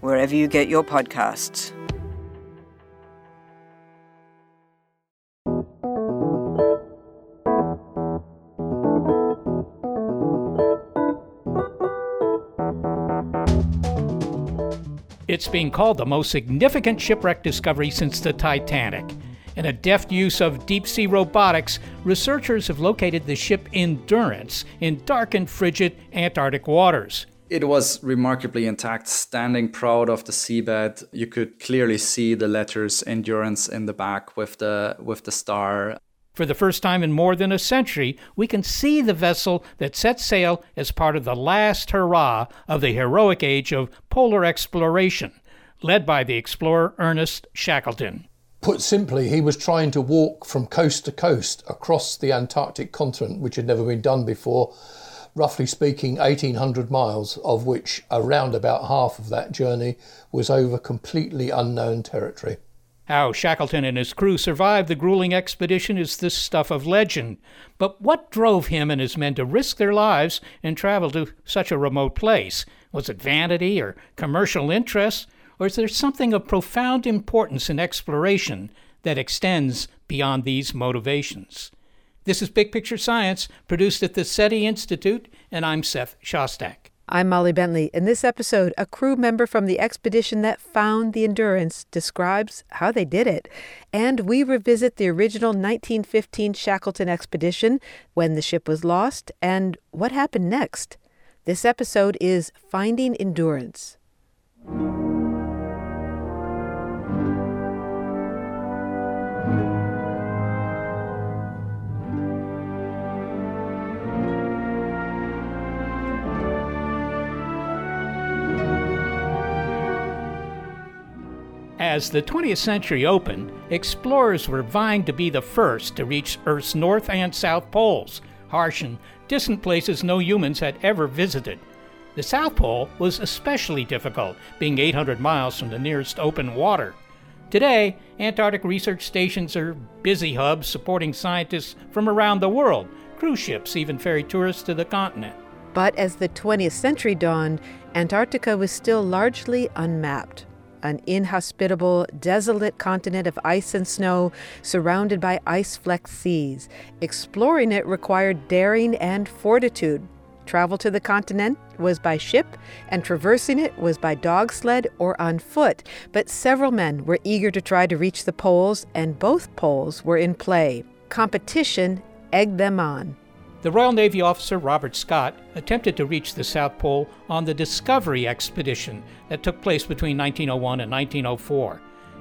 wherever you get your podcasts. It's being called the most significant shipwreck discovery since the Titanic. In a deft use of deep sea robotics, researchers have located the ship Endurance in dark and frigid Antarctic waters. It was remarkably intact, standing proud of the seabed. You could clearly see the letters Endurance in the back with the with the star. For the first time in more than a century, we can see the vessel that set sail as part of the last hurrah of the heroic age of polar exploration, led by the explorer Ernest Shackleton. Put simply, he was trying to walk from coast to coast across the Antarctic continent, which had never been done before, roughly speaking 1800 miles, of which around about half of that journey was over completely unknown territory. How Shackleton and his crew survived the grueling expedition is the stuff of legend. But what drove him and his men to risk their lives and travel to such a remote place? Was it vanity or commercial interests? Or is there something of profound importance in exploration that extends beyond these motivations? This is Big Picture Science, produced at the SETI Institute, and I'm Seth Shostak. I'm Molly Bentley. In this episode, a crew member from the expedition that found the Endurance describes how they did it. And we revisit the original 1915 Shackleton expedition, when the ship was lost, and what happened next. This episode is Finding Endurance. As the 20th century opened, explorers were vying to be the first to reach Earth's north and south poles, harsh and distant places no humans had ever visited. The South Pole was especially difficult, being 800 miles from the nearest open water. Today, Antarctic research stations are busy hubs supporting scientists from around the world. Cruise ships even ferry tourists to the continent. But as the 20th century dawned, Antarctica was still largely unmapped an inhospitable, desolate continent of ice and snow surrounded by ice flecked seas. Exploring it required daring and fortitude. Travel to the continent was by ship, and traversing it was by dog sled or on foot. But several men were eager to try to reach the poles, and both poles were in play. Competition egged them on. The Royal Navy officer Robert Scott attempted to reach the South Pole on the Discovery expedition that took place between 1901 and 1904.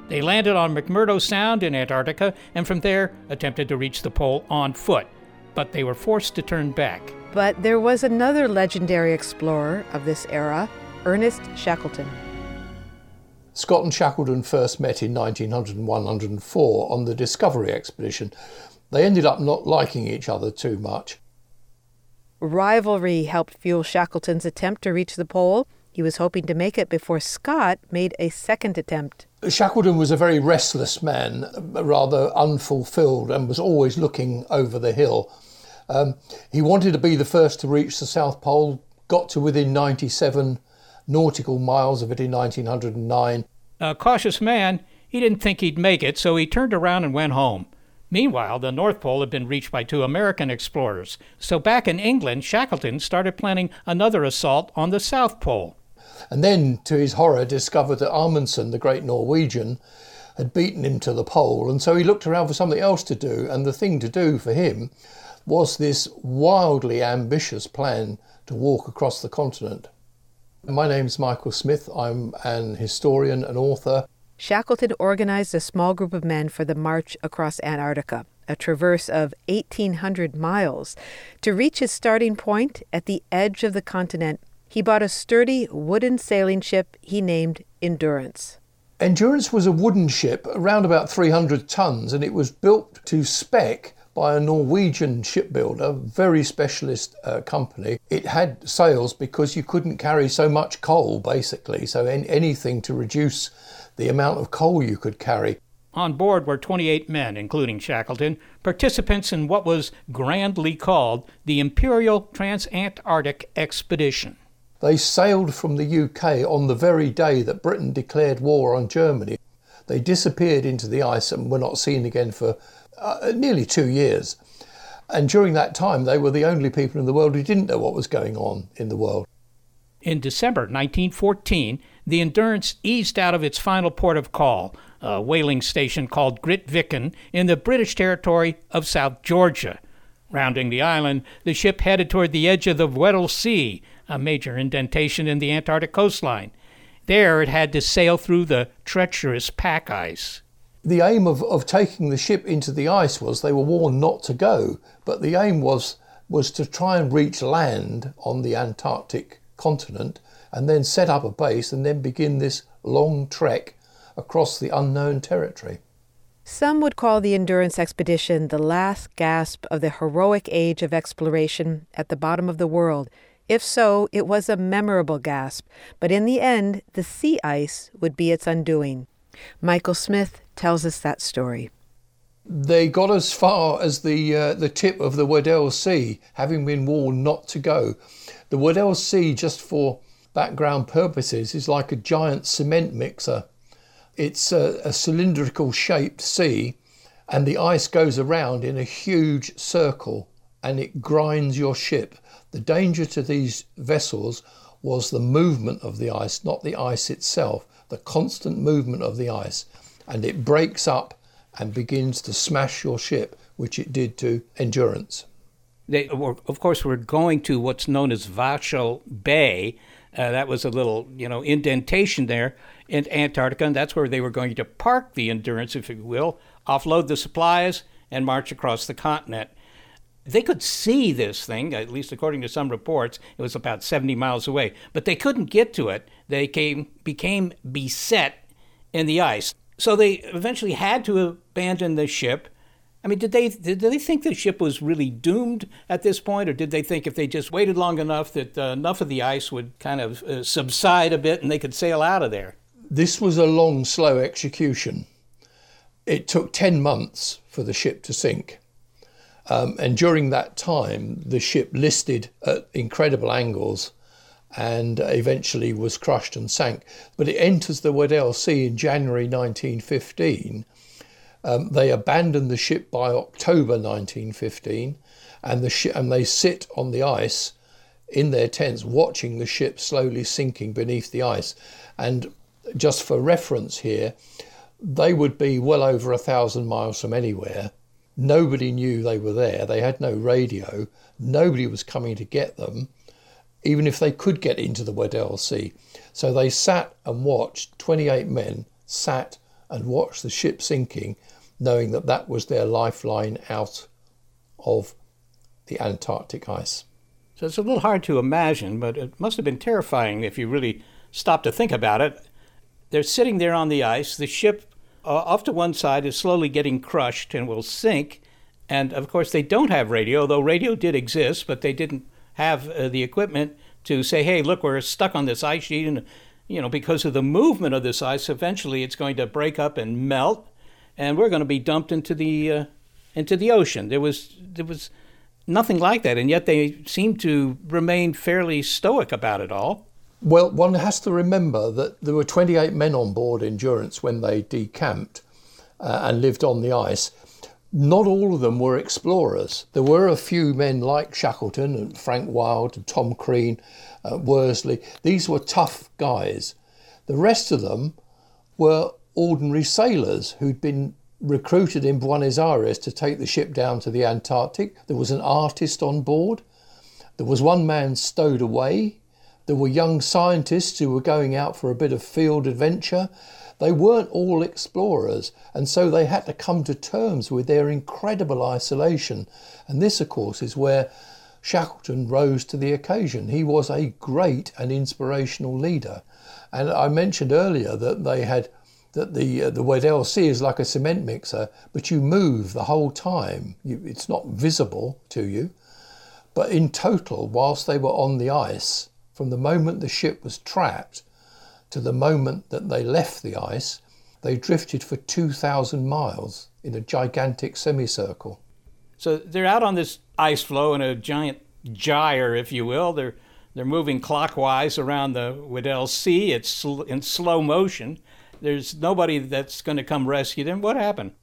They landed on McMurdo Sound in Antarctica and from there attempted to reach the pole on foot, but they were forced to turn back. But there was another legendary explorer of this era, Ernest Shackleton. Scott and Shackleton first met in 1900 104 on the Discovery expedition. They ended up not liking each other too much. Rivalry helped fuel Shackleton's attempt to reach the pole. He was hoping to make it before Scott made a second attempt. Shackleton was a very restless man, rather unfulfilled, and was always looking over the hill. Um, he wanted to be the first to reach the South Pole, got to within 97 nautical miles of it in 1909. A cautious man, he didn't think he'd make it, so he turned around and went home. Meanwhile, the North Pole had been reached by two American explorers, so back in England, Shackleton started planning another assault on the South Pole. And then, to his horror, discovered that Amundsen, the great Norwegian, had beaten him to the pole. And so he looked around for something else to do. And the thing to do for him was this wildly ambitious plan to walk across the continent. My name's Michael Smith. I'm an historian and author. Shackleton organized a small group of men for the march across Antarctica, a traverse of 1,800 miles. To reach his starting point at the edge of the continent, he bought a sturdy wooden sailing ship he named Endurance. Endurance was a wooden ship, around about 300 tons, and it was built to spec by a Norwegian shipbuilder, very specialist uh, company. It had sails because you couldn't carry so much coal, basically, so anything to reduce the amount of coal you could carry. On board were 28 men, including Shackleton, participants in what was grandly called the Imperial Transantarctic Expedition. They sailed from the UK on the very day that Britain declared war on Germany. They disappeared into the ice and were not seen again for uh, nearly two years. And during that time, they were the only people in the world who didn't know what was going on in the world. In December 1914, the Endurance eased out of its final port of call, a whaling station called Grytviken in the British territory of South Georgia. Rounding the island, the ship headed toward the edge of the Weddell Sea, a major indentation in the Antarctic coastline. There it had to sail through the treacherous pack ice. The aim of, of taking the ship into the ice was they were warned not to go, but the aim was was to try and reach land on the Antarctic continent and then set up a base and then begin this long trek across the unknown territory. Some would call the Endurance expedition the last gasp of the heroic age of exploration at the bottom of the world. If so, it was a memorable gasp, but in the end, the sea ice would be its undoing. Michael Smith tells us that story. They got as far as the uh, the tip of the Weddell Sea, having been warned not to go. The Weddell Sea, just for background purposes, is like a giant cement mixer. It's a, a cylindrical shaped sea, and the ice goes around in a huge circle and it grinds your ship. The danger to these vessels was the movement of the ice, not the ice itself, the constant movement of the ice. And it breaks up and begins to smash your ship, which it did to Endurance. They were, of course, were going to what's known as Vahsel Bay. Uh, that was a little, you know, indentation there in Antarctica, and that's where they were going to park the Endurance, if you will, offload the supplies, and march across the continent. They could see this thing, at least according to some reports. It was about 70 miles away, but they couldn't get to it. They came, became beset in the ice. So they eventually had to abandon the ship I mean, did they did they think the ship was really doomed at this point, or did they think if they just waited long enough that uh, enough of the ice would kind of uh, subside a bit and they could sail out of there? This was a long, slow execution. It took ten months for the ship to sink, um, and during that time, the ship listed at incredible angles and eventually was crushed and sank. But it enters the Weddell Sea in January 1915 um, they abandon the ship by October 1915, and the sh- and they sit on the ice in their tents, watching the ship slowly sinking beneath the ice. And just for reference here, they would be well over a thousand miles from anywhere. Nobody knew they were there. They had no radio. Nobody was coming to get them, even if they could get into the Weddell Sea. So they sat and watched, 28 men sat and watched the ship sinking knowing that that was their lifeline out of the Antarctic ice. So it's a little hard to imagine, but it must have been terrifying if you really stop to think about it. They're sitting there on the ice. The ship uh, off to one side is slowly getting crushed and will sink. And of course, they don't have radio, though radio did exist, but they didn't have uh, the equipment to say, hey, look, we're stuck on this ice sheet. And, you know, because of the movement of this ice, eventually it's going to break up and melt and we're going to be dumped into the uh, into the ocean. There was there was nothing like that, and yet they seemed to remain fairly stoic about it all. Well, one has to remember that there were 28 men on board Endurance when they decamped uh, and lived on the ice. Not all of them were explorers. There were a few men like Shackleton and Frank Wild and Tom Crean uh, Worsley. These were tough guys. The rest of them were ordinary sailors who'd been recruited in Buenos Aires to take the ship down to the Antarctic. There was an artist on board. There was one man stowed away. There were young scientists who were going out for a bit of field adventure. They weren't all explorers, and so they had to come to terms with their incredible isolation. And this, of course, is where Shackleton rose to the occasion. He was a great and inspirational leader. And I mentioned earlier that they had that the uh, the Weddell Sea is like a cement mixer, but you move the whole time. You, it's not visible to you. But in total, whilst they were on the ice, from the moment the ship was trapped to the moment that they left the ice, they drifted for 2,000 miles in a gigantic semicircle. So they're out on this ice floe in a giant gyre, if you will. They're they're moving clockwise around the Weddell Sea. It's sl- in slow motion. There's nobody that's going to come rescue them. What happened?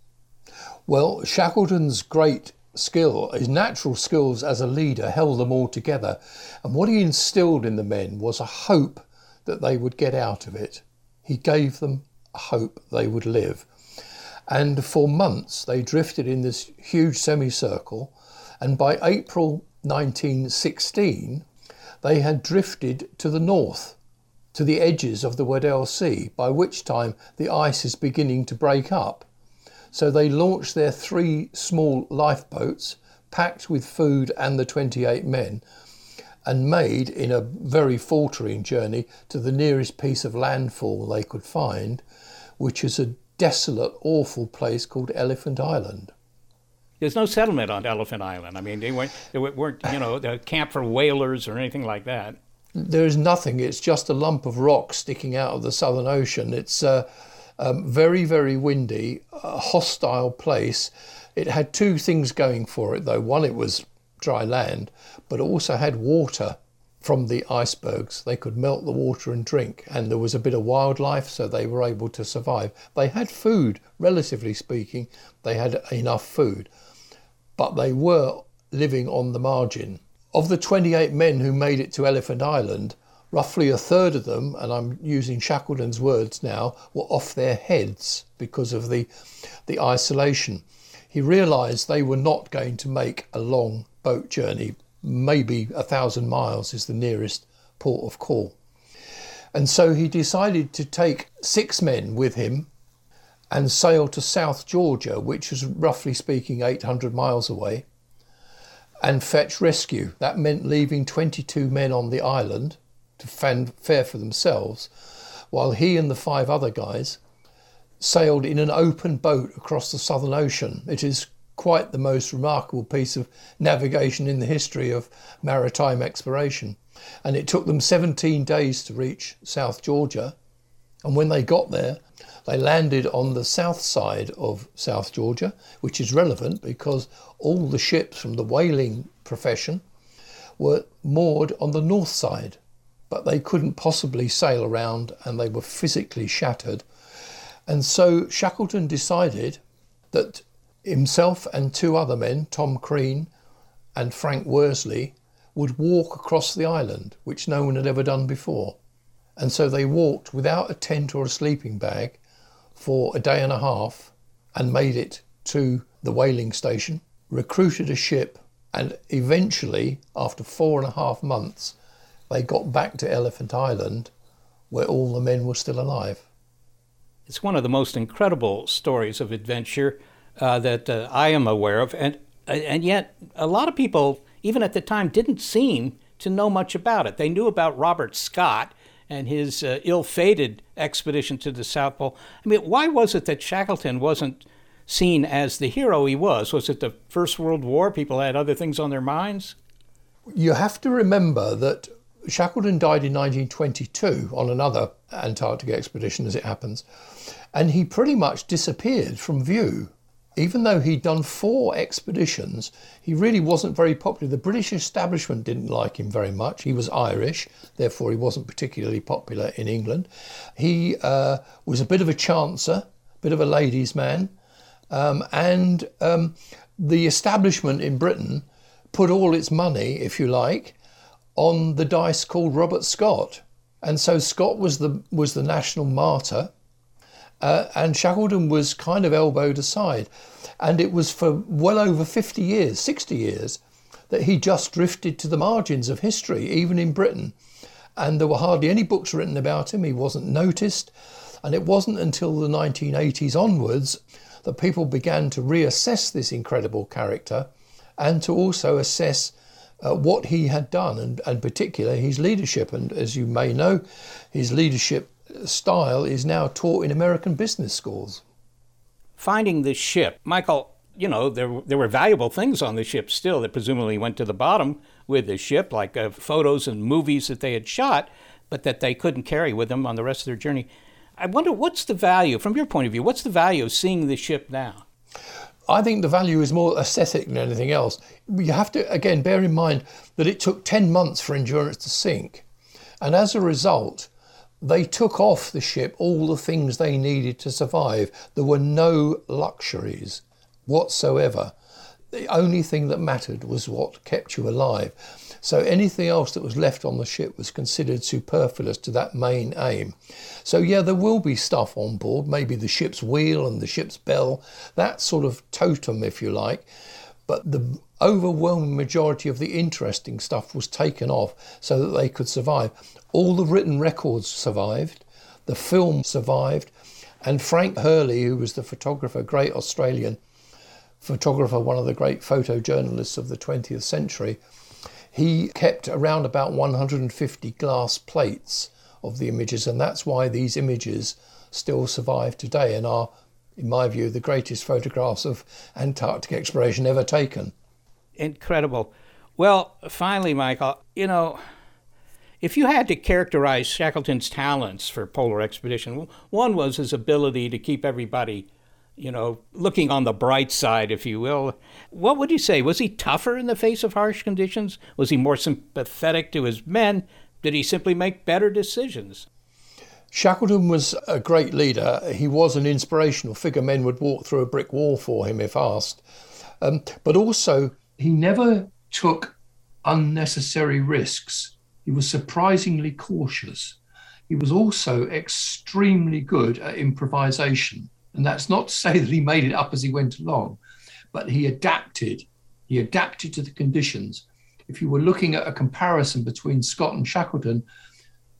Well, Shackleton's great skill, his natural skills as a leader, held them all together. And what he instilled in the men was a hope that they would get out of it. He gave them hope they would live. And for months they drifted in this huge semicircle. And by April 1916, they had drifted to the north, to the edges of the Weddell Sea, by which time the ice is beginning to break up. So they launched their three small lifeboats, packed with food and the 28 men, and made in a very faltering journey to the nearest piece of landfall they could find, which is a desolate, awful place called Elephant Island. There's no settlement on Elephant Island. I mean, they weren't, they weren't you know, a camp for whalers or anything like that. There is nothing. It's just a lump of rock sticking out of the Southern Ocean. It's a um, very, very windy, a hostile place. It had two things going for it, though. One, it was dry land, but also had water from the icebergs. They could melt the water and drink, and there was a bit of wildlife, so they were able to survive. They had food, relatively speaking, they had enough food, but they were living on the margin. Of the 28 men who made it to Elephant Island, roughly a third of them, and I'm using Shackleton's words now, were off their heads because of the, the isolation. He realised they were not going to make a long boat journey. Maybe a thousand miles is the nearest port of call. And so he decided to take six men with him and sail to South Georgia, which was roughly speaking 800 miles away, and fetch rescue. That meant leaving 22 men on the island to fare for themselves, while he and the five other guys sailed in an open boat across the Southern Ocean. It is quite the most remarkable piece of navigation in the history of maritime exploration. And it took them 17 days to reach South Georgia. And when they got there, they landed on the south side of South Georgia, which is relevant because all the ships from the whaling profession were moored on the north side. But they couldn't possibly sail around and they were physically shattered. And so Shackleton decided that Himself and two other men, Tom Crean and Frank Worsley, would walk across the island, which no one had ever done before. And so they walked without a tent or a sleeping bag for a day and a half and made it to the whaling station, recruited a ship, and eventually, after four and a half months, they got back to Elephant Island where all the men were still alive. It's one of the most incredible stories of adventure uh, that uh, I am aware of, and and yet a lot of people, even at the time, didn't seem to know much about it. They knew about Robert Scott and his uh, ill-fated expedition to the South Pole. I mean, why was it that Shackleton wasn't seen as the hero he was? Was it the First World War? People had other things on their minds. You have to remember that Shackleton died in 1922 on another Antarctic expedition, as it happens, and he pretty much disappeared from view even though he'd done four expeditions, he really wasn't very popular. The British establishment didn't like him very much. He was Irish, therefore, he wasn't particularly popular in England. He uh, was a bit of a chancer, a bit of a ladies' man, um, and um, the establishment in Britain put all its money, if you like, on the dice called Robert Scott. And so Scott was the was the national martyr, uh, and Shackleton was kind of elbowed aside. And it was for well over 50 years, 60 years, that he just drifted to the margins of history, even in Britain. And there were hardly any books written about him. He wasn't noticed. And it wasn't until the 1980s onwards that people began to reassess this incredible character and to also assess uh, what he had done, and, and particular his leadership. And as you may know, his leadership style is now taught in American business schools. Finding the ship, Michael. You know, there there were valuable things on the ship still that presumably went to the bottom with the ship, like uh, photos and movies that they had shot, but that they couldn't carry with them on the rest of their journey. I wonder what's the value, from your point of view, what's the value of seeing the ship now? I think the value is more aesthetic than anything else. You have to, again, bear in mind that it took 10 months for Endurance to sink. And as a result, they took off the ship all the things they needed to survive. There were no luxuries whatsoever. The only thing that mattered was what kept you alive. So anything else that was left on the ship was considered superfluous to that main aim. So, yeah, there will be stuff on board, maybe the ship's wheel and the ship's bell, that sort of totem, if you like. But the overwhelming majority of the interesting stuff was taken off so that they could survive. All the written records survived, the film survived, and Frank Hurley, who was the photographer, great Australian photographer, one of the great photojournalists of the 20th century, he kept around about 150 glass plates of the images, and that's why these images still survive today and are, in my view, the greatest photographs of Antarctic exploration ever taken. Incredible. Well, finally, Michael, you know, if you had to characterize Shackleton's talents for polar expedition, one was his ability to keep everybody you know, looking on the bright side, if you will. What would you say? Was he tougher in the face of harsh conditions? Was he more sympathetic to his men? Did he simply make better decisions? Shackleton was a great leader. He was an inspirational figure. Men would walk through a brick wall for him if asked. Um, but also, he never took unnecessary risks. He was surprisingly cautious. He was also extremely good at improvisation. And that's not to say that he made it up as he went along, but he adapted. He adapted to the conditions. If you were looking at a comparison between Scott and Shackleton,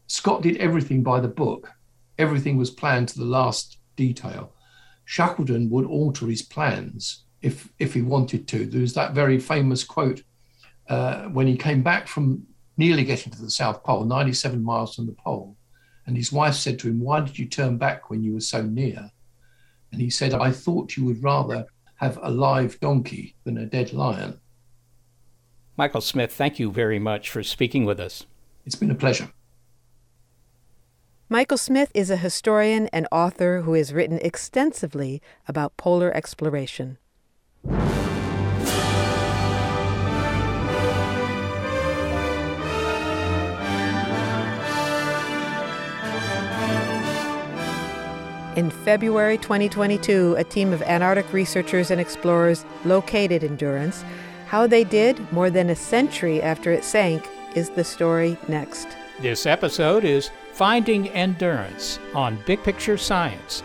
Scott did everything by the book. Everything was planned to the last detail. Shackleton would alter his plans if if he wanted to. There's that very famous quote uh, when he came back from nearly getting to the South Pole, 97 miles from the pole, and his wife said to him, "Why did you turn back when you were so near?" And he said, I thought you would rather have a live donkey than a dead lion. Michael Smith, thank you very much for speaking with us. It's been a pleasure. Michael Smith is a historian and author who has written extensively about polar exploration. In February 2022, a team of Antarctic researchers and explorers located Endurance. How they did more than a century after it sank is the story next. This episode is Finding Endurance on Big Picture Science.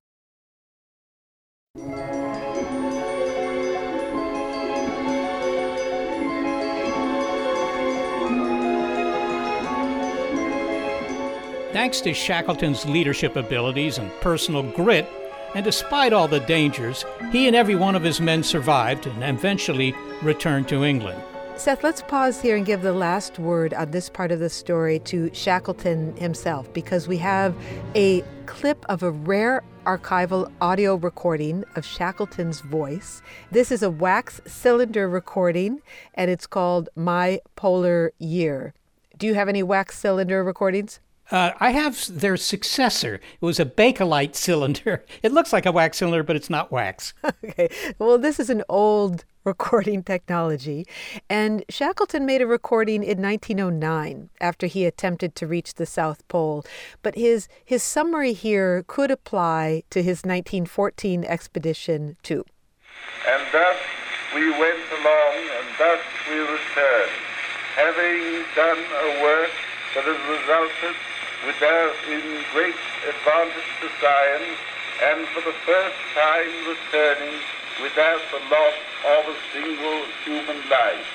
Thanks to Shackleton's leadership abilities and personal grit, And despite all the dangers, he and every one of his men survived and eventually returned to England. Seth, let's pause here and give the last word on this part of the story to Shackleton himself because we have a clip of a rare archival audio recording of Shackleton's voice. This is a wax cylinder recording and it's called My Polar Year. Do you have any wax cylinder recordings? Uh, I have their successor. It was a Bakelite cylinder. It looks like a wax cylinder, but it's not wax. okay. Well, this is an old recording technology. And Shackleton made a recording in 1909 after he attempted to reach the South Pole. But his, his summary here could apply to his 1914 expedition too. And thus we went along, and thus we returned, having done a work that has resulted without in great advantage to science, and for the first time returning without the loss of a single human life.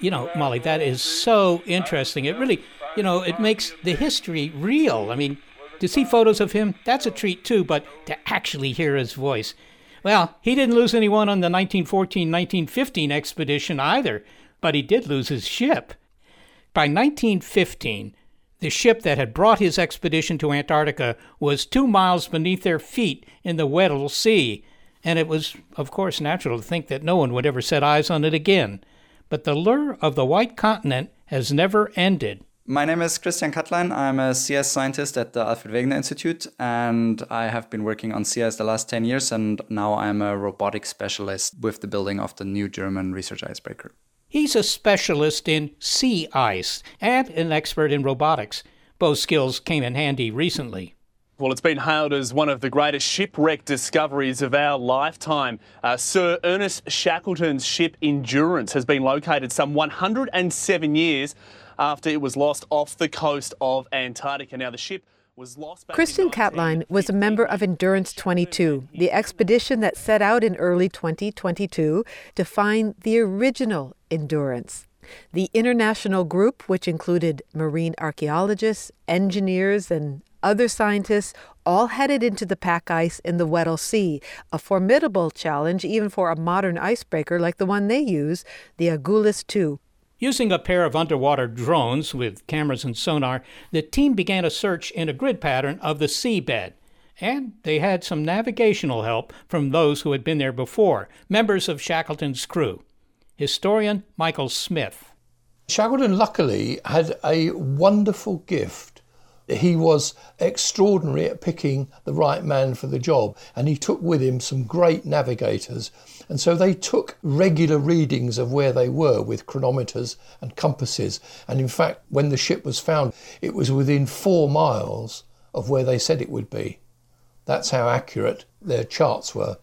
You know, Molly, that is so interesting. It really, you know, it makes the history real. I mean, to see photos of him, that's a treat too, but to actually hear his voice. Well, he didn't lose anyone on the 1914 1915 expedition either, but he did lose his ship. By 1915, the ship that had brought his expedition to Antarctica was two miles beneath their feet in the Weddell Sea, and it was, of course, natural to think that no one would ever set eyes on it again. But the lure of the White Continent has never ended. My name is Christian Katlein. I'm a sea ice scientist at the Alfred Wegener Institute, and I have been working on sea ice the last 10 years, and now I'm a robotics specialist with the building of the new German research icebreaker. He's a specialist in sea ice and an expert in robotics. Both skills came in handy recently. Well, it's been hailed as one of the greatest shipwreck discoveries of our lifetime. Uh, Sir Ernest Shackleton's ship Endurance has been located some 107 years after it was lost off the coast of Antarctica. Now, the ship Christian Katlein was a member of Endurance 22, the expedition that set out in early 2022 to find the original Endurance. The international group, which included marine archaeologists, engineers, and other scientists, all headed into the pack ice in the Weddell Sea, a formidable challenge even for a modern icebreaker like the one they use, the Agulhas II. Using a pair of underwater drones with cameras and sonar, the team began a search in a grid pattern of the seabed. And they had some navigational help from those who had been there before, members of Shackleton's crew. Historian Michael Smith. Shackleton luckily had a wonderful gift. He was extraordinary at picking the right man for the job, and he took with him some great navigators and so they took regular readings of where they were with chronometers and compasses. And in fact, when the ship was found, it was within four miles of where they said it would be. That's how accurate their charts were.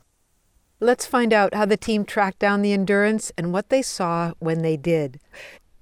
Let's find out how the team tracked down the Endurance and what they saw when they did.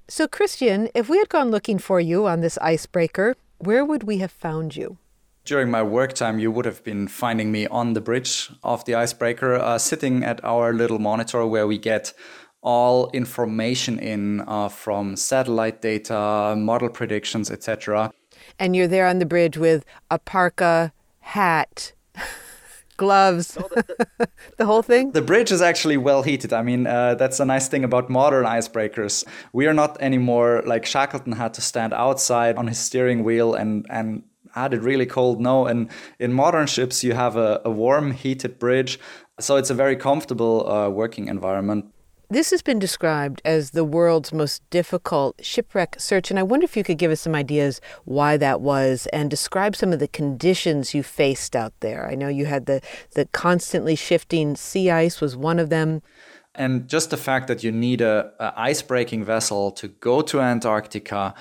So, Christian, if we had gone looking for you on this icebreaker, where would we have found you? During my work time, you would have been finding me on the bridge of the icebreaker, uh, sitting at our little monitor where we get all information in uh, from satellite data, model predictions, etc. And you're there on the bridge with a parka, hat, gloves, the whole thing? The bridge is actually well heated. I mean, uh, that's a nice thing about modern icebreakers. We are not anymore like Shackleton had to stand outside on his steering wheel and, and it really cold. No, and in modern ships, you have a, a warm, heated bridge. So it's a very comfortable uh, working environment. This has been described as the world's most difficult shipwreck search, and I wonder if you could give us some ideas why that was and describe some of the conditions you faced out there. I know you had the, the constantly shifting sea ice was one of them. And just the fact that you need a, a ice-breaking vessel to go to Antarctica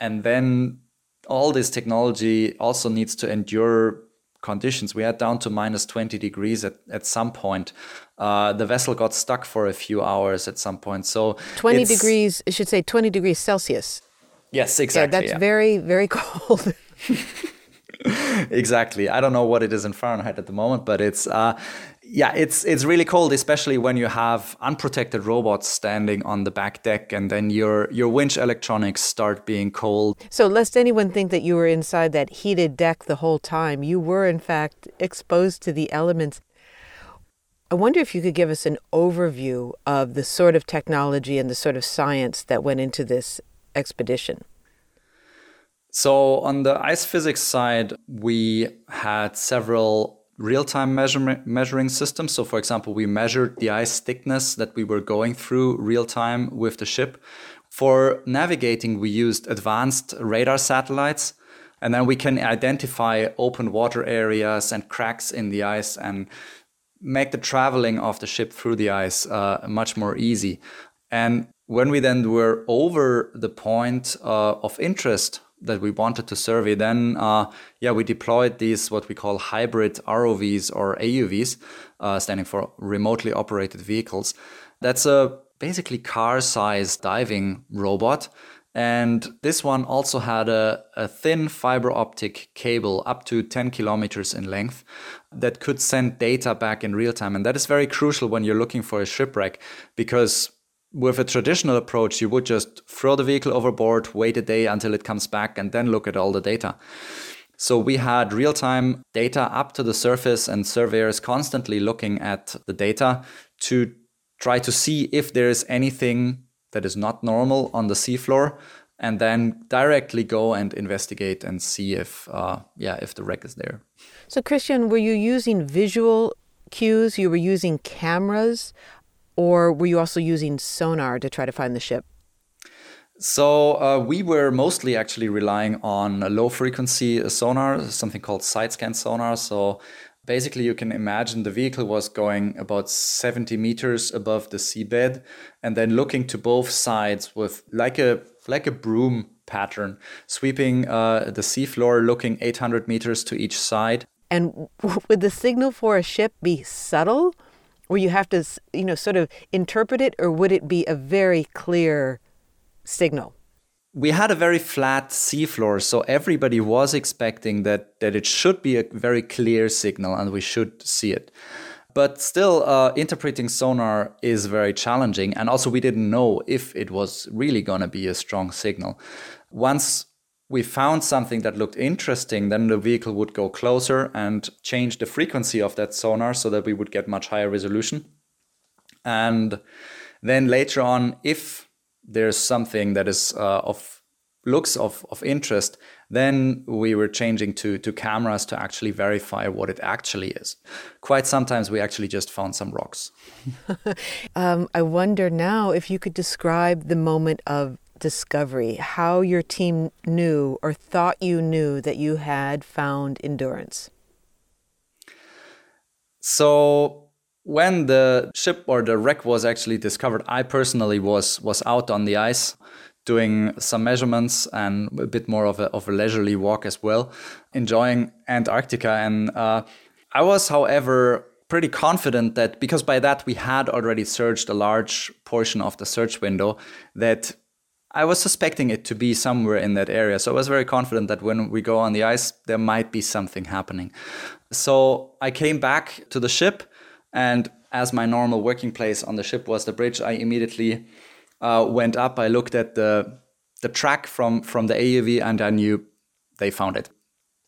and then all this technology also needs to endure conditions. We had down to minus 20 degrees at, at some point. Uh, the vessel got stuck for a few hours at some point. So 20 degrees, I should say 20 degrees Celsius. Yes, exactly. Yeah, that's yeah. very, very cold. exactly. I don't know what it is in Fahrenheit at the moment, but it's uh, yeah, it's it's really cold, especially when you have unprotected robots standing on the back deck, and then your your winch electronics start being cold. So, lest anyone think that you were inside that heated deck the whole time, you were in fact exposed to the elements. I wonder if you could give us an overview of the sort of technology and the sort of science that went into this expedition. So, on the ice physics side, we had several real-time measure- measuring systems. So, for example, we measured the ice thickness that we were going through real-time with the ship. For navigating, we used advanced radar satellites, and then we can identify open water areas and cracks in the ice and make the traveling of the ship through the ice uh, much more easy. And when we then were over the point uh, of interest that we wanted to survey, then uh, yeah, we deployed these what we call hybrid ROVs or AUVs, uh, standing for remotely operated vehicles. That's a basically car-sized diving robot. And this one also had a, a thin fiber optic cable up to 10 kilometers in length that could send data back in real time. And that is very crucial when you're looking for a shipwreck because with a traditional approach, you would just throw the vehicle overboard, wait a day until it comes back, and then look at all the data. So we had real time data up to the surface, and surveyors constantly looking at the data to try to see if there is anything that is not normal on the seafloor, and then directly go and investigate and see if, uh, yeah, if the wreck is there. So, Christian, were you using visual cues? You were using cameras? Or were you also using sonar to try to find the ship? So uh, we were mostly actually relying on a low frequency sonar, something called side scan sonar. So basically, you can imagine the vehicle was going about 70 meters above the seabed, and then looking to both sides with like a like a broom pattern, sweeping uh, the seafloor, looking 800 meters to each side. And would the signal for a ship be subtle? Where you have to, you know, sort of interpret it, or would it be a very clear signal? We had a very flat seafloor, so everybody was expecting that that it should be a very clear signal and we should see it. But still, uh, interpreting sonar is very challenging, and also we didn't know if it was really going to be a strong signal. Once we found something that looked interesting, then the vehicle would go closer and change the frequency of that sonar so that we would get much higher resolution. And then later on, if there's something that is uh, of looks of, of interest, then we were changing to, to cameras to actually verify what it actually is. Quite sometimes we actually just found some rocks. um, I wonder now if you could describe the moment of discovery, how your team knew or thought you knew that you had found endurance? So when the ship or the wreck was actually discovered, I personally was was out on the ice doing some measurements and a bit more of a, of a leisurely walk as well, enjoying Antarctica. And uh, I was, however, pretty confident that because by that we had already searched a large portion of the search window, that I was suspecting it to be somewhere in that area. So I was very confident that when we go on the ice, there might be something happening. So I came back to the ship, and as my normal working place on the ship was the bridge, I immediately uh, went up. I looked at the the track from from the AUV, and I knew they found it.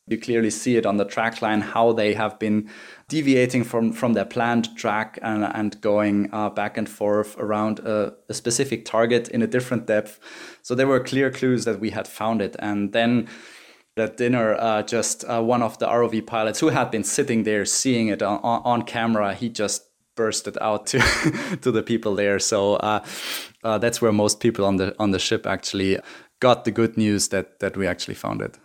You clearly see it on the track line how they have been deviating from, from their planned track and, and going uh, back and forth around a, a, specific target in a different depth. So there were clear clues that we had found it. And then at dinner, uh, just uh, one of the ROV pilots who had been sitting there seeing it on, on camera, he just bursted out to to the people there. So uh, uh, that's where most people on the on the ship actually got the good news that that we actually found it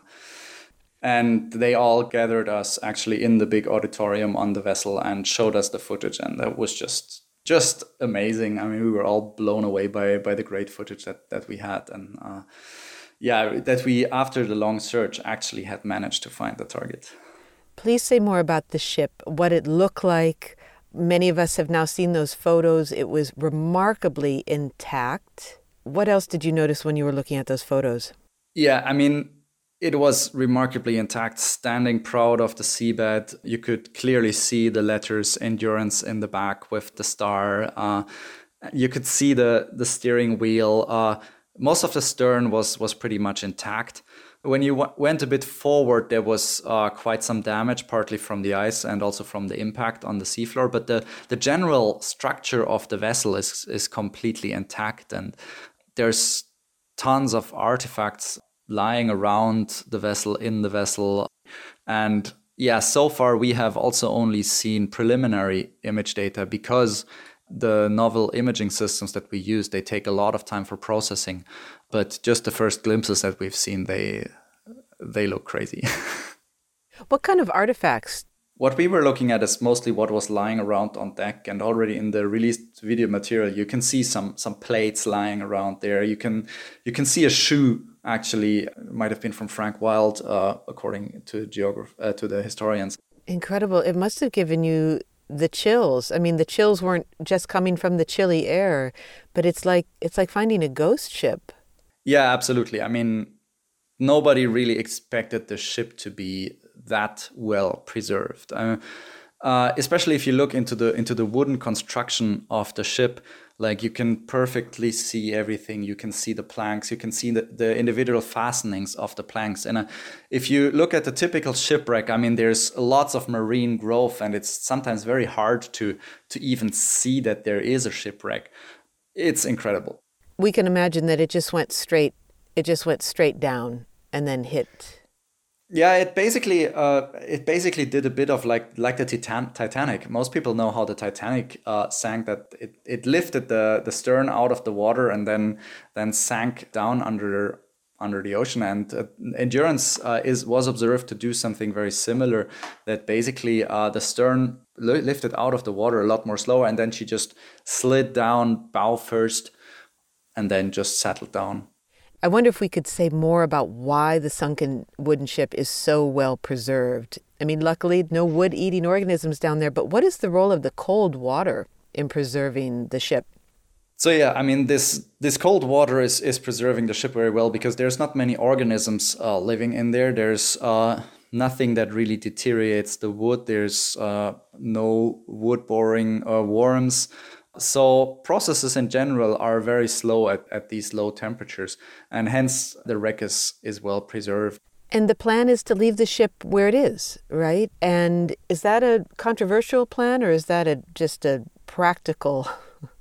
and they all gathered us actually in the big auditorium on the vessel and showed us the footage. And that was just just amazing. I mean we were all blown away by by the great footage that that we had. And uh, yeah that we after the long search actually had managed to find the target. Please say more about the ship what it looked like. Many of us have now seen those photos. It was remarkably intact. What else did you notice when you were looking at those photos? Yeah i mean it was remarkably intact, standing proud of the seabed. You could clearly see the letters endurance in the back with the star. Uh, you could see the the steering wheel. Uh, most of the stern was was pretty much intact. When you w- went a bit forward, there was uh, quite some damage, partly from the ice and also from the impact on the seafloor. But the the general structure of the vessel is is completely intact, and there's tons of artifacts lying around the vessel, in the vessel. And yeah, so far we have also only seen preliminary image data because the novel imaging systems that we use they take a lot of time for processing. But just the first glimpses that we've seen they they look crazy. What kind of artifacts? What we were looking at is mostly what was lying around on deck and already in the released video material. You can see some some plates lying around there. You can you can see a shoe actually might have been from Frank Wild, uh, according to geograph- uh, to the historians. Incredible! It must have given you the chills. I mean, the chills weren't just coming from the chilly air, but it's like it's like finding a ghost ship. Yeah, absolutely. I mean, nobody really expected the ship to be that well preserved. Uh, uh, especially if you look into the into the wooden construction of the ship, like you can perfectly see everything. You can see the planks. You can see the, the individual fastenings of the planks. And uh, if you look at the typical shipwreck i mean there's lots of marine growth and it's sometimes very hard to to even see that there is a shipwreck. It's incredible. We can imagine that it just went straight it just went straight down and then hit yeah, it basically uh, it basically did a bit of like like the Titan- Titanic. Most people know how the Titanic uh, sank. That it, it lifted the the stern out of the water and then then sank down under under the ocean. And uh, Endurance uh, is was observed to do something very similar. That basically uh, the stern li- lifted out of the water a lot more slower, and then she just slid down bow first, and then just settled down. I wonder if we could say more about why the sunken wooden ship is so well preserved. I mean, luckily, no wood eating organisms down there, but what is the role of the cold water in preserving the ship? So yeah, I mean this this cold water is is preserving the ship very well because there's not many organisms uh, living in there. There's uh, nothing that really deteriorates the wood. There's uh, no wood boring uh, worms. So processes in general are very slow at, at these low temperatures, and hence the wreck is, is well preserved. And the plan is to leave the ship where it is, right? And is that a controversial plan, or is that a just a practical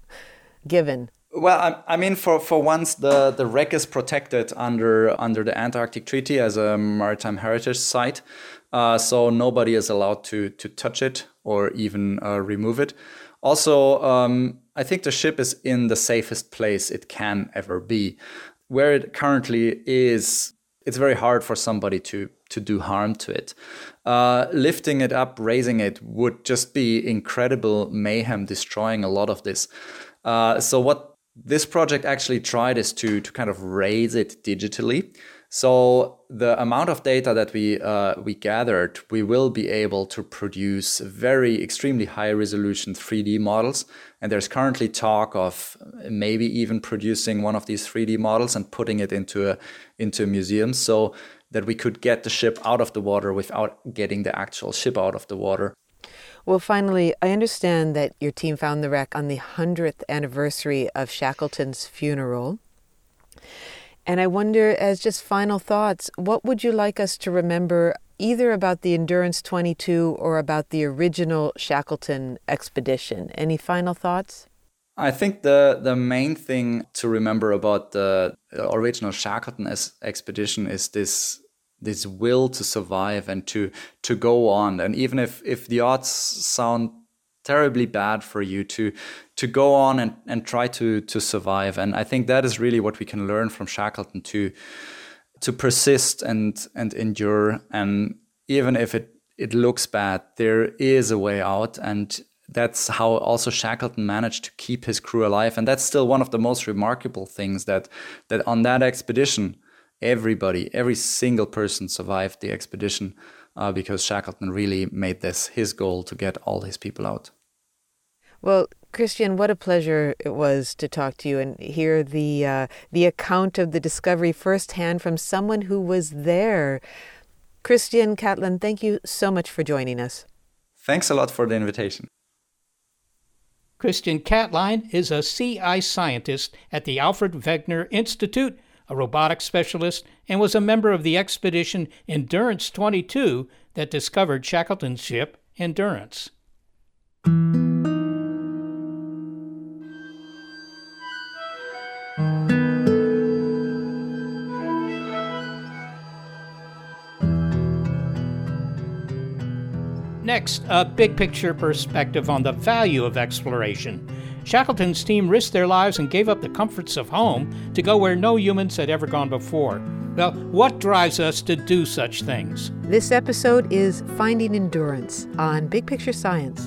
given? Well, I, I, mean, for, for once, the, the wreck is protected under under the Antarctic Treaty as a maritime heritage site, uh, so nobody is allowed to to touch it or even uh, remove it. Also, um, I think the ship is in the safest place it can ever be. Where it currently is, it's very hard for somebody to to do harm to it. Uh, lifting it up, raising it would just be incredible mayhem, destroying a lot of this. Uh, so what this project actually tried is to to kind of raise it digitally. So the amount of data that we uh, we gathered, we will be able to produce very extremely high resolution 3D models. And there's currently talk of maybe even producing one of these 3D models and putting it into a into a museum, so that we could get the ship out of the water without getting the actual ship out of the water. Well, finally, I understand that your team found the wreck on the 100th anniversary of Shackleton's funeral. And I wonder, as just final thoughts, what would you like us to remember either about the Endurance 22 or about the original Shackleton expedition? Any final thoughts? I think the the main thing to remember about the original Shackleton expedition is this this will to survive and to to go on. And even if if the odds sound terribly bad for you to to go on and, and try to to survive. And I think that is really what we can learn from Shackleton to to persist and and endure. And even if it it looks bad, there is a way out. And that's how also Shackleton managed to keep his crew alive. And that's still one of the most remarkable things that that on that expedition, everybody, every single person survived the expedition uh, because Shackleton really made this his goal to get all his people out. Well, Christian, what a pleasure it was to talk to you and hear the uh, the account of the discovery firsthand from someone who was there. Christian Katlein, thank you so much for joining us. Thanks a lot for the invitation. Christian Katlein is a sea ice scientist at the Alfred Wegener Institute, a robotics specialist, and was a member of the expedition Endurance 22 that discovered Shackleton's ship Endurance. Next, a big picture perspective on the value of exploration. Shackleton's team risked their lives and gave up the comforts of home to go where no humans had ever gone before. Well, what drives us to do such things? This episode is Finding Endurance on Big Picture Science.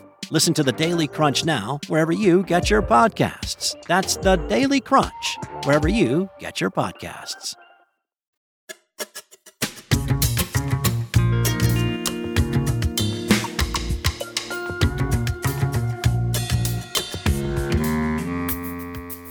Listen to the Daily Crunch now, wherever you get your podcasts. That's the Daily Crunch, wherever you get your podcasts.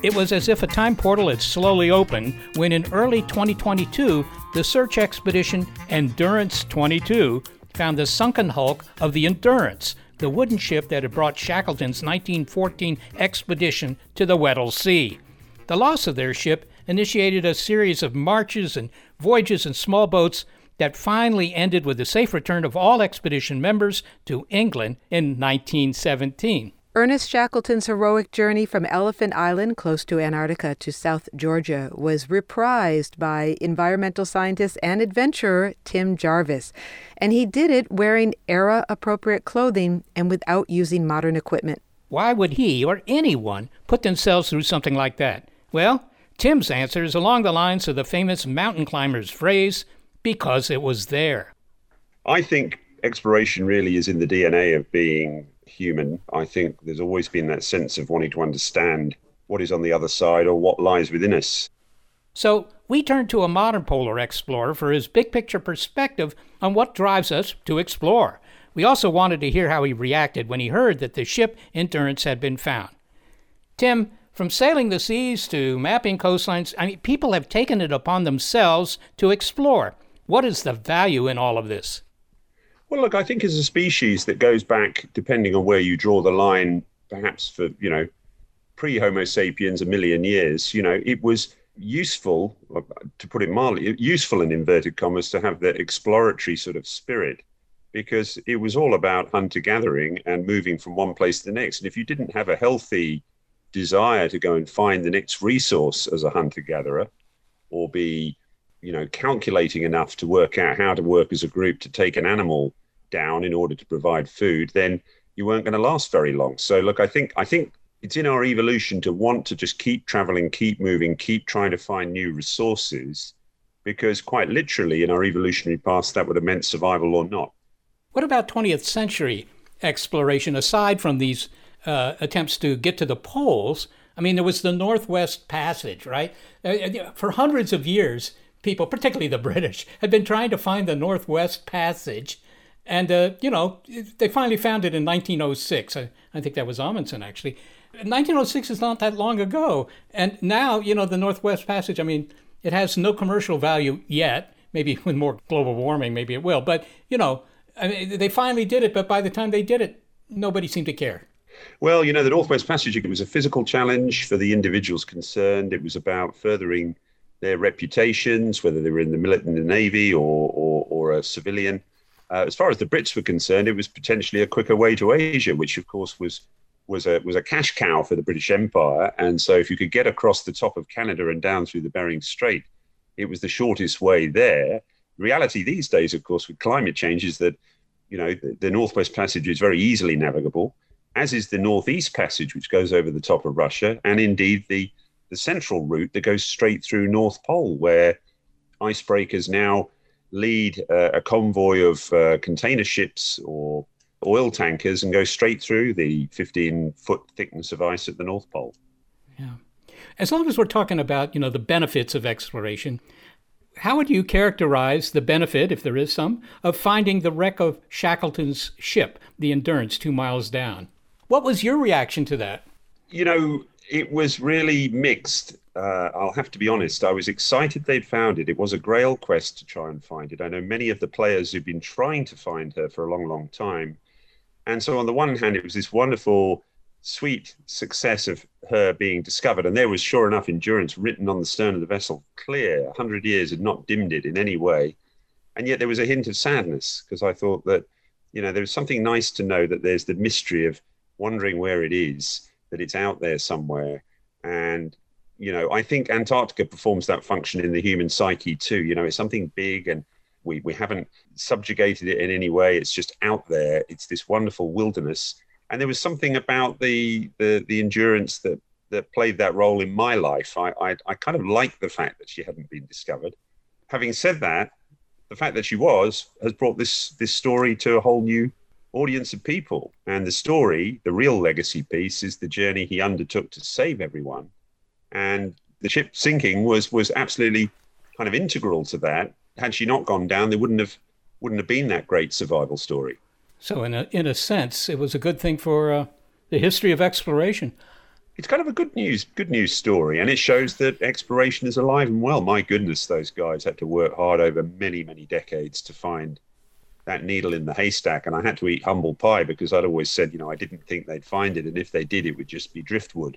It was as if a time portal had slowly opened when in early 2022, the search expedition Endurance 22 found the sunken hulk of the Endurance, the wooden ship that had brought Shackleton's 1914 expedition to the Weddell Sea. The loss of their ship initiated a series of marches and voyages in small boats that finally ended with the safe return of all expedition members to England in 1917. Ernest Shackleton's heroic journey from Elephant Island, close to Antarctica, to South Georgia was reprised by environmental scientist and adventurer Tim Jarvis. And he did it wearing era appropriate clothing and without using modern equipment. Why would he or anyone put themselves through something like that? Well, Tim's answer is along the lines of the famous mountain climber's phrase because it was there. I think exploration really is in the DNA of being human. I think there's always been that sense of wanting to understand what is on the other side or what lies within us. So we turn to a modern polar explorer for his big picture perspective on what drives us to explore. We also wanted to hear how he reacted when he heard that the ship Endurance had been found. Tim, from sailing the seas to mapping coastlines, I mean, people have taken it upon themselves to explore. What is the value in all of this? Well, look, I think as a species that goes back, depending on where you draw the line, perhaps for, you know, pre Homo sapiens, a million years, you know, it was useful, uh, to put it mildly, useful in inverted commas, to have the exploratory sort of spirit because it was all about hunter gathering and moving from one place to the next. And if you didn't have a healthy desire to go and find the next resource as a hunter gatherer or be you know calculating enough to work out how to work as a group to take an animal down in order to provide food, then you weren't going to last very long. So look, I think I think it's in our evolution to want to just keep traveling, keep moving, keep trying to find new resources, because quite literally in our evolutionary past that would have meant survival or not. What about 20th century exploration aside from these uh, attempts to get to the poles? I mean, there was the Northwest Passage, right? Uh, uh for hundreds of years, people, particularly the British, had been trying to find the Northwest Passage and, uh, you know, they finally found it in 1906. I, I think that was Amundsen, actually. 1906 is not that long ago. And now, you know, the Northwest Passage, I mean, it has no commercial value yet. Maybe with more global warming, maybe it will. But, you know, I mean, they finally did it. But by the time they did it, nobody seemed to care. Well, you know, the Northwest Passage, it was a physical challenge for the individuals concerned. It was about furthering their reputations, whether they were in the military, in the navy, or, or, or a civilian. Uh, as far as the Brits were concerned, it was potentially a quicker way to Asia, which of course was was a was a cash cow for the British Empire. And so, if you could get across the top of Canada and down through the Bering Strait, it was the shortest way there. reality these days, of course, with climate change is that, you know, the, the Northwest Passage is very easily navigable, as is the Northeast Passage, which goes over the top of Russia, and indeed the, the central route that goes straight through North Pole, where icebreakers now lead uh, a convoy of uh, container ships or oil tankers and go straight through the 15 foot thickness of ice at the North Pole. Yeah. As long as we're talking about, you know, the benefits of exploration, how would you characterize the benefit, if there is some, of finding the wreck of Shackleton's ship, the Endurance, two miles down? What was your reaction to that? You know, it was really mixed. Uh, I'll have to be honest. I was excited they'd found it. It was a grail quest to try and find it. I know many of the players who've been trying to find her for a long, long time. And so, on the one hand, it was this wonderful, sweet success of her being discovered. And there was, sure enough, endurance written on the stern of the vessel, clear. A hundred years had not dimmed it in any way. And yet there was a hint of sadness because I thought that, you know, there was something nice to know that there's the mystery of wondering where it is, that it's out there somewhere. And, you know, I think Antarctica performs that function in the human psyche too. You know, it's something big and we, we haven't subjugated it in any way. It's just out there. It's this wonderful wilderness. And there was something about the the, the endurance that that played that role in my life. I, I, I kind of like the fact that she hadn't been discovered. Having said that, the fact that she was has brought this this story to a whole new audience of people. And the story, the real legacy piece, is the journey he undertook to save everyone. And the ship sinking was was absolutely kind of integral to that. Had she not gone down, there wouldn't have wouldn't have been that great survival story. So, in a in a sense, it was a good thing for uh, the history of exploration. It's kind of a good news good news story, and it shows that exploration is alive and well. My goodness, those guys had to work hard over many many decades to find that needle in the haystack, and I had to eat humble pie because I'd always said, you know, I didn't think they'd find it, and if they did, it would just be driftwood.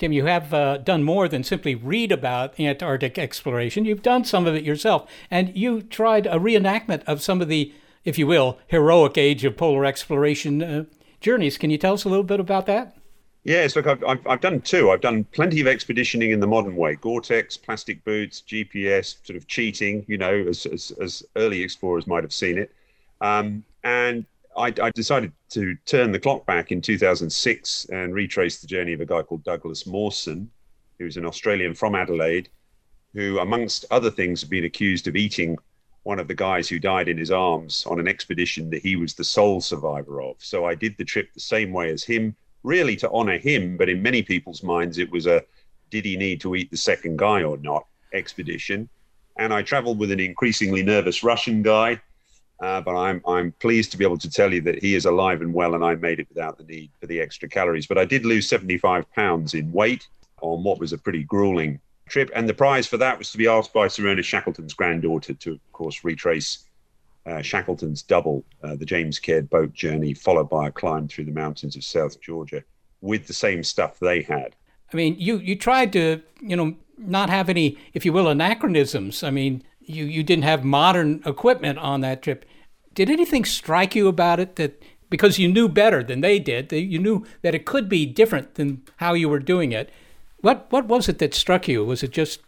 Tim, you have uh, done more than simply read about Antarctic exploration. You've done some of it yourself, and you tried a reenactment of some of the, if you will, heroic age of polar exploration uh, journeys. Can you tell us a little bit about that? Yes, look, I've, I've, I've, done two. I've done plenty of expeditioning in the modern way Gore-Tex, plastic boots, GPS, sort of cheating, you know, as, as, as early explorers might have seen it. Um, and I, I, decided to turn the clock back in 2006 and retrace the journey of a guy called Douglas Mawson, who's an Australian from Adelaide, who, amongst other things, had been accused of eating one of the guys who died in his arms on an expedition that he was the sole survivor of. So I did the trip the same way as him, really to honor him, but in many people's minds, it was a did he need to eat the second guy or not expedition. And I traveled with an increasingly nervous Russian guy uh, but I'm I'm pleased to be able to tell you that he is alive and well, and I made it without the need for the extra calories. But I did lose 75 pounds in weight on what was a pretty grueling trip, and the prize for that was to be asked by Ernest Shackleton's granddaughter to, of course, retrace uh, Shackleton's double, uh, the James Caird boat journey, followed by a climb through the mountains of South Georgia, with the same stuff they had. I mean, you you tried to you know not have any, if you will, anachronisms. I mean, you you didn't have modern equipment on that trip. Did anything strike you about it that because you knew better than they did, that you knew that it could be different than how you were doing it? What what was it that struck you? Was it just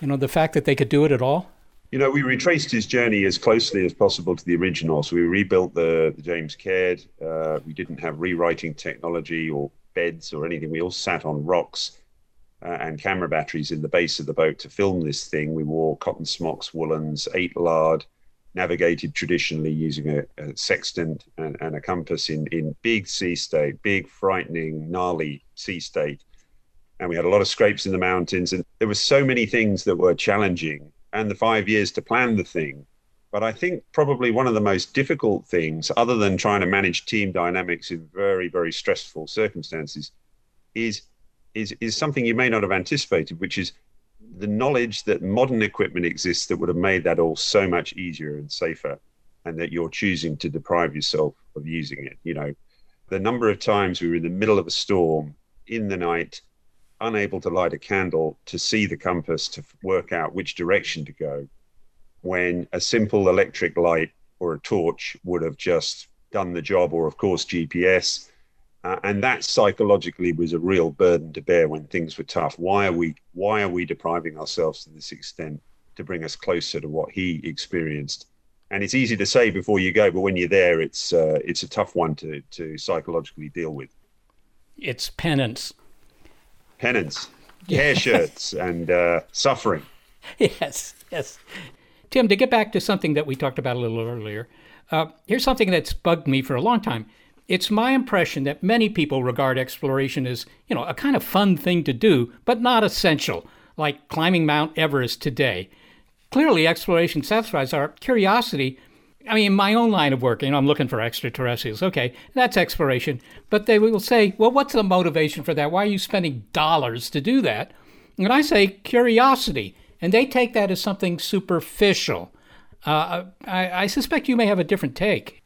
you know the fact that they could do it at all? You know, we retraced his journey as closely as possible to the original. So we rebuilt the, the James Caird. Uh, we didn't have rewriting technology or beds or anything. We all sat on rocks uh, and camera batteries in the base of the boat to film this thing. We wore cotton smocks, woolens, ate lard, navigated traditionally using a, a sextant and, and, a compass in, in big sea state, big, frightening, gnarly sea state. And we had a lot of scrapes in the mountains. And there were so many things that were challenging. And the five years to plan the thing. But I think probably one of the most difficult things, other than trying to manage team dynamics in very, very stressful circumstances, is is is something you may not have anticipated, which is the knowledge that modern equipment exists that would have made that all so much easier and safer, and that you're choosing to deprive yourself of using it. You know, the number of times we were in the middle of a storm in the night, unable to light a candle to see the compass to work out which direction to go, when a simple electric light or a torch would have just done the job, or of course GPS uh, and that psychologically was a real burden to bear when things were tough. Why are we why are we depriving ourselves to this extent to bring us closer to what he experienced. And it's easy to say before you go, but when you're there, it's uh, it's a tough one to to psychologically deal with. It's penance. Penance, hair shirts, and uh, suffering. Yes, yes. Tim, to get back to something that we talked about a little earlier, uh, here's something that's bugged me for a long time. It's my impression that many people regard exploration as, you know, a kind of fun thing to do, but not essential, like climbing Mount Everest today. Clearly, exploration satisfies our curiosity. I mean, in my own line of work, you know, I'm looking for extraterrestrials. Okay, that's exploration. But they will say, well, what's the motivation for that? Why are you spending dollars to do that? And I say curiosity. And they take that as something superficial. Uh, I, I suspect you may have a different take.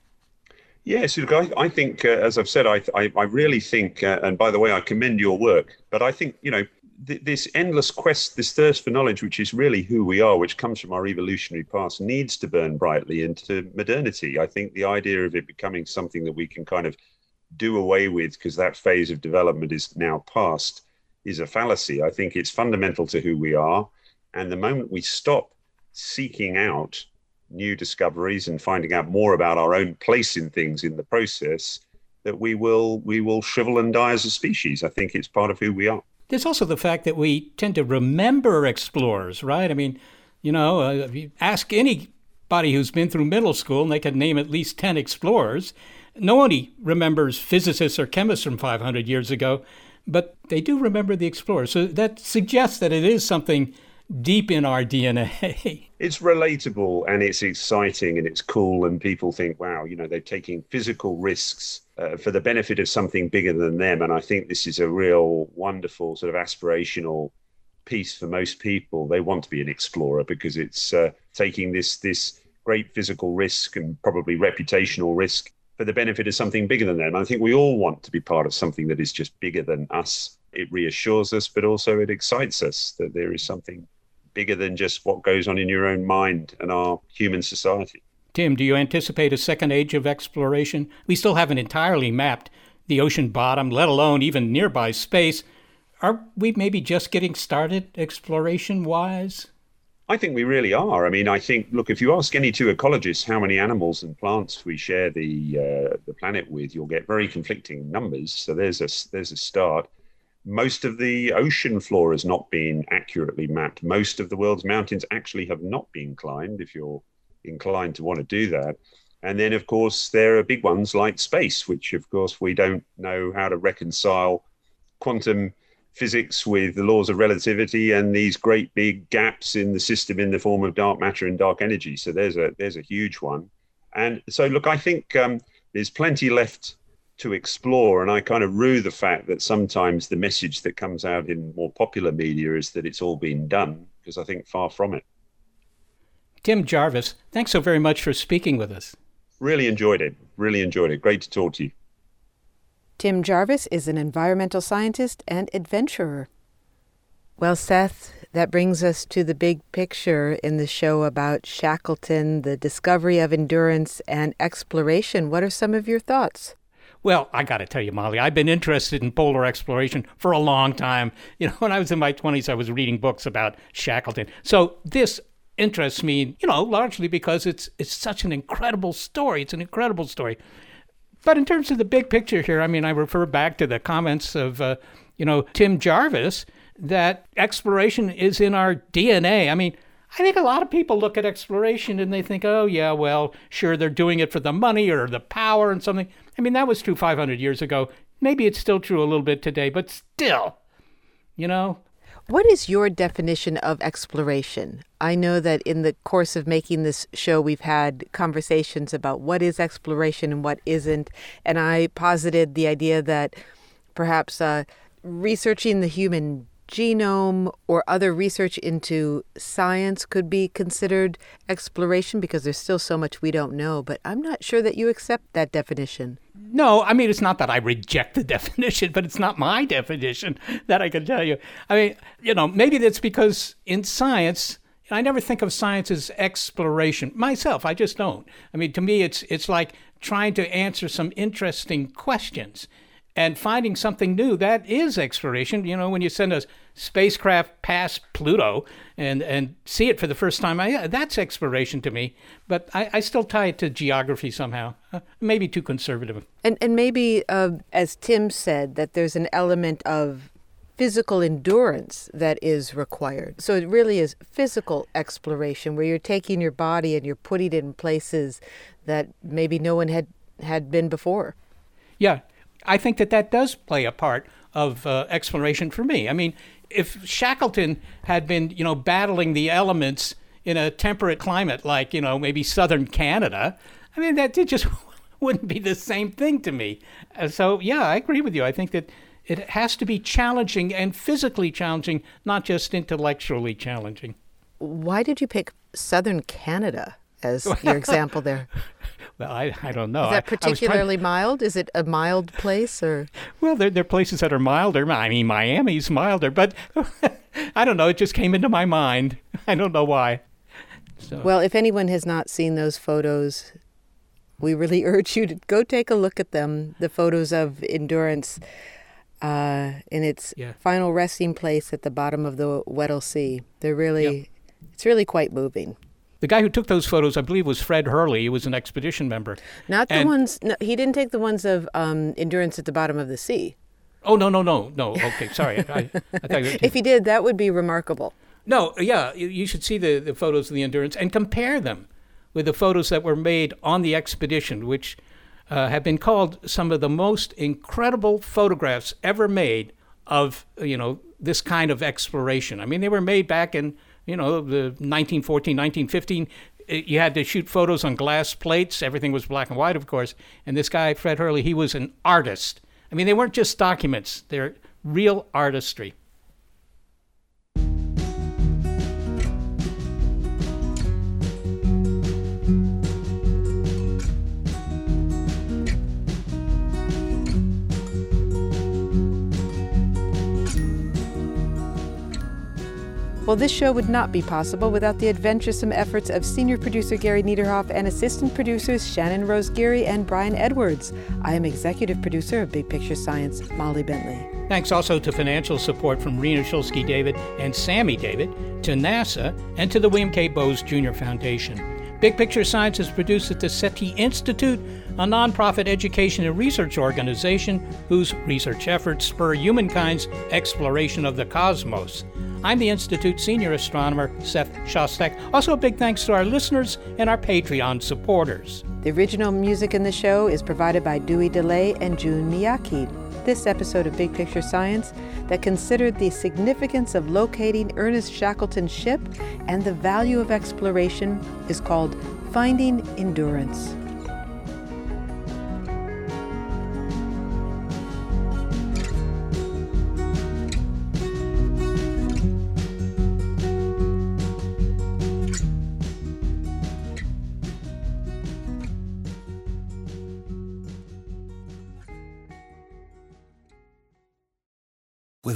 Yes, look, I, I think, uh, as I've said, I, I, I really think, uh, and by the way, I commend your work, but I think, you know, th- this endless quest, this thirst for knowledge, which is really who we are, which comes from our evolutionary past, needs to burn brightly into modernity. I think the idea of it becoming something that we can kind of do away with because that phase of development is now past is a fallacy. I think it's fundamental to who we are. And the moment we stop seeking out new discoveries and finding out more about our own place in things in the process that we will we will shrivel and die as a species. I think it's part of who we are. There's also the fact that we tend to remember explorers right? I mean you know uh, if you ask anybody who's been through middle school and they can name at least 10 explorers nobody remembers physicists or chemists from 500 years ago but they do remember the explorers. So that suggests that it is something deep in our DNA. It's relatable and it's exciting and it's cool, and people think, wow, you know, they're taking physical risks uh, for the benefit of something bigger than them. And I think this is a real wonderful sort of aspirational piece for most people. They want to be an explorer because it's uh, taking this this great physical risk and probably reputational risk for the benefit of something bigger than them. I think we all want to be part of something that is just bigger than us. It reassures us, but also it excites us that there is something bigger than just what goes on in your own mind and our human society. Tim, do you anticipate a second age of exploration? We still haven't entirely mapped the ocean bottom, let alone even nearby space. Are we maybe just getting started exploration wise? I think we really are. I mean, I think, look, if you ask any two ecologists how many animals and plants we share the uh, the planet with, you'll get very conflicting numbers. So there's a there's a start most of the ocean floor has not been accurately mapped. Most of the world's mountains actually have not been climbed, if you're inclined to want to do that. And then, of course, there are big ones like space, which, of course, we don't know how to reconcile quantum physics with the laws of relativity and these great big gaps in the system in the form of dark matter and dark energy. So there's a there's a huge one. And so, look, I think um, there's plenty left to explore. And I kind of rue the fact that sometimes the message that comes out in more popular media is that it's all been done, because I think far from it. Tim Jarvis, thanks so very much for speaking with us. Really enjoyed it. Really enjoyed it. Great to talk to you. Tim Jarvis is an environmental scientist and adventurer. Well, Seth, that brings us to the big picture in the show about Shackleton, the discovery of endurance and exploration. What are some of your thoughts? Well, I got to tell you, Molly, I've been interested in polar exploration for a long time. You know, when I was in my 20s, I was reading books about Shackleton. So this interests me, you know, largely because it's it's such an incredible story. It's an incredible story. But in terms of the big picture here, I mean, I refer back to the comments of, uh, you know, Tim Jarvis that exploration is in our DNA. I mean, I think a lot of people look at exploration and they think, oh, yeah, well, sure, they're doing it for the money or the power and something. I mean, that was true 500 years ago. Maybe it's still true a little bit today, but still, you know. What is your definition of exploration? I know that in the course of making this show, we've had conversations about what is exploration and what isn't. And I posited the idea that perhaps uh, researching the human genome or other research into science could be considered exploration because there's still so much we don't know. But I'm not sure that you accept that definition. No, I mean, it's not that I reject the definition, but it's not my definition that I can tell you. I mean, you know, maybe that's because in science, I never think of science as exploration myself. I just don't. I mean, to me, it's it's like trying to answer some interesting questions. And finding something new that is exploration. You know when you send a spacecraft past pluto and and see it for the first time I, that's exploration to me. But I, I still tie it to geography somehow. Uh, maybe too conservative. And and maybe uh, as tim said that there's an element of physical endurance that is required. So it really is physical exploration where you're taking your body and you're putting it in places that maybe no one had had been before. Yeah, I think that that does play a part of uh, exploration for me. I mean, if Shackleton had been, you know, battling the elements in a temperate climate like, you know, maybe southern Canada, I mean, that just wouldn't be the same thing to me. Uh, so, yeah, I agree with you. I think that it has to be challenging and physically challenging, not just intellectually challenging. Why did you pick southern Canada as your example there? Well, I, I don't know. Is that particularly to... mild? Is it a mild place or? Well, there, there are places that are milder. I mean, Miami's milder, but I don't know. It just came into my mind. I don't know why. So. Well, if anyone has not seen those photos, we really urge you to go take a look at them. The photos of endurance uh, in its yeah. final resting place at the bottom of the Weddell Sea. They're really, yep. it's really quite moving. The guy who took those photos, I believe, was Fred Hurley. He was an expedition member. Not the and, ones. No, he didn't take the ones of um, endurance at the bottom of the sea. Oh no no no no. Okay, sorry. I, I if he did, that would be remarkable. No, yeah, you should see the, the photos of the endurance and compare them with the photos that were made on the expedition, which uh, have been called some of the most incredible photographs ever made of you know this kind of exploration. I mean, they were made back in you know the 1914, 1915. Eh, you had to shoot photos on glass plates. Everything was black and white, of course. And this guy, Fred Hurley, he was an artist. I mean, they weren't just documents; they're real artistry. Well, this show would not be possible without the adventuresome efforts of senior producer Gary Niederhoff and assistant producers Shannon Rose Geary and Brian Edwards. I am executive producer of Big Picture Science, Molly Bentley. Thanks also to financial support from Rena Shulsky David and Sammy David, to NASA, and to the William K. Bowes Jr. Foundation. Big Picture Science is produced at the SETI Institute, a nonprofit education and research organization whose research efforts spur humankind's exploration of the cosmos. I'm the Institute's senior astronomer, Seth Shostak. Also, a big thanks to our listeners and our Patreon supporters. The original music in the show is provided by Dewey Dellay and Jun Miyake. This episode of Big Picture Science that considered the significance of locating Ernest Shackleton's ship and the value of exploration is called Finding Endurance.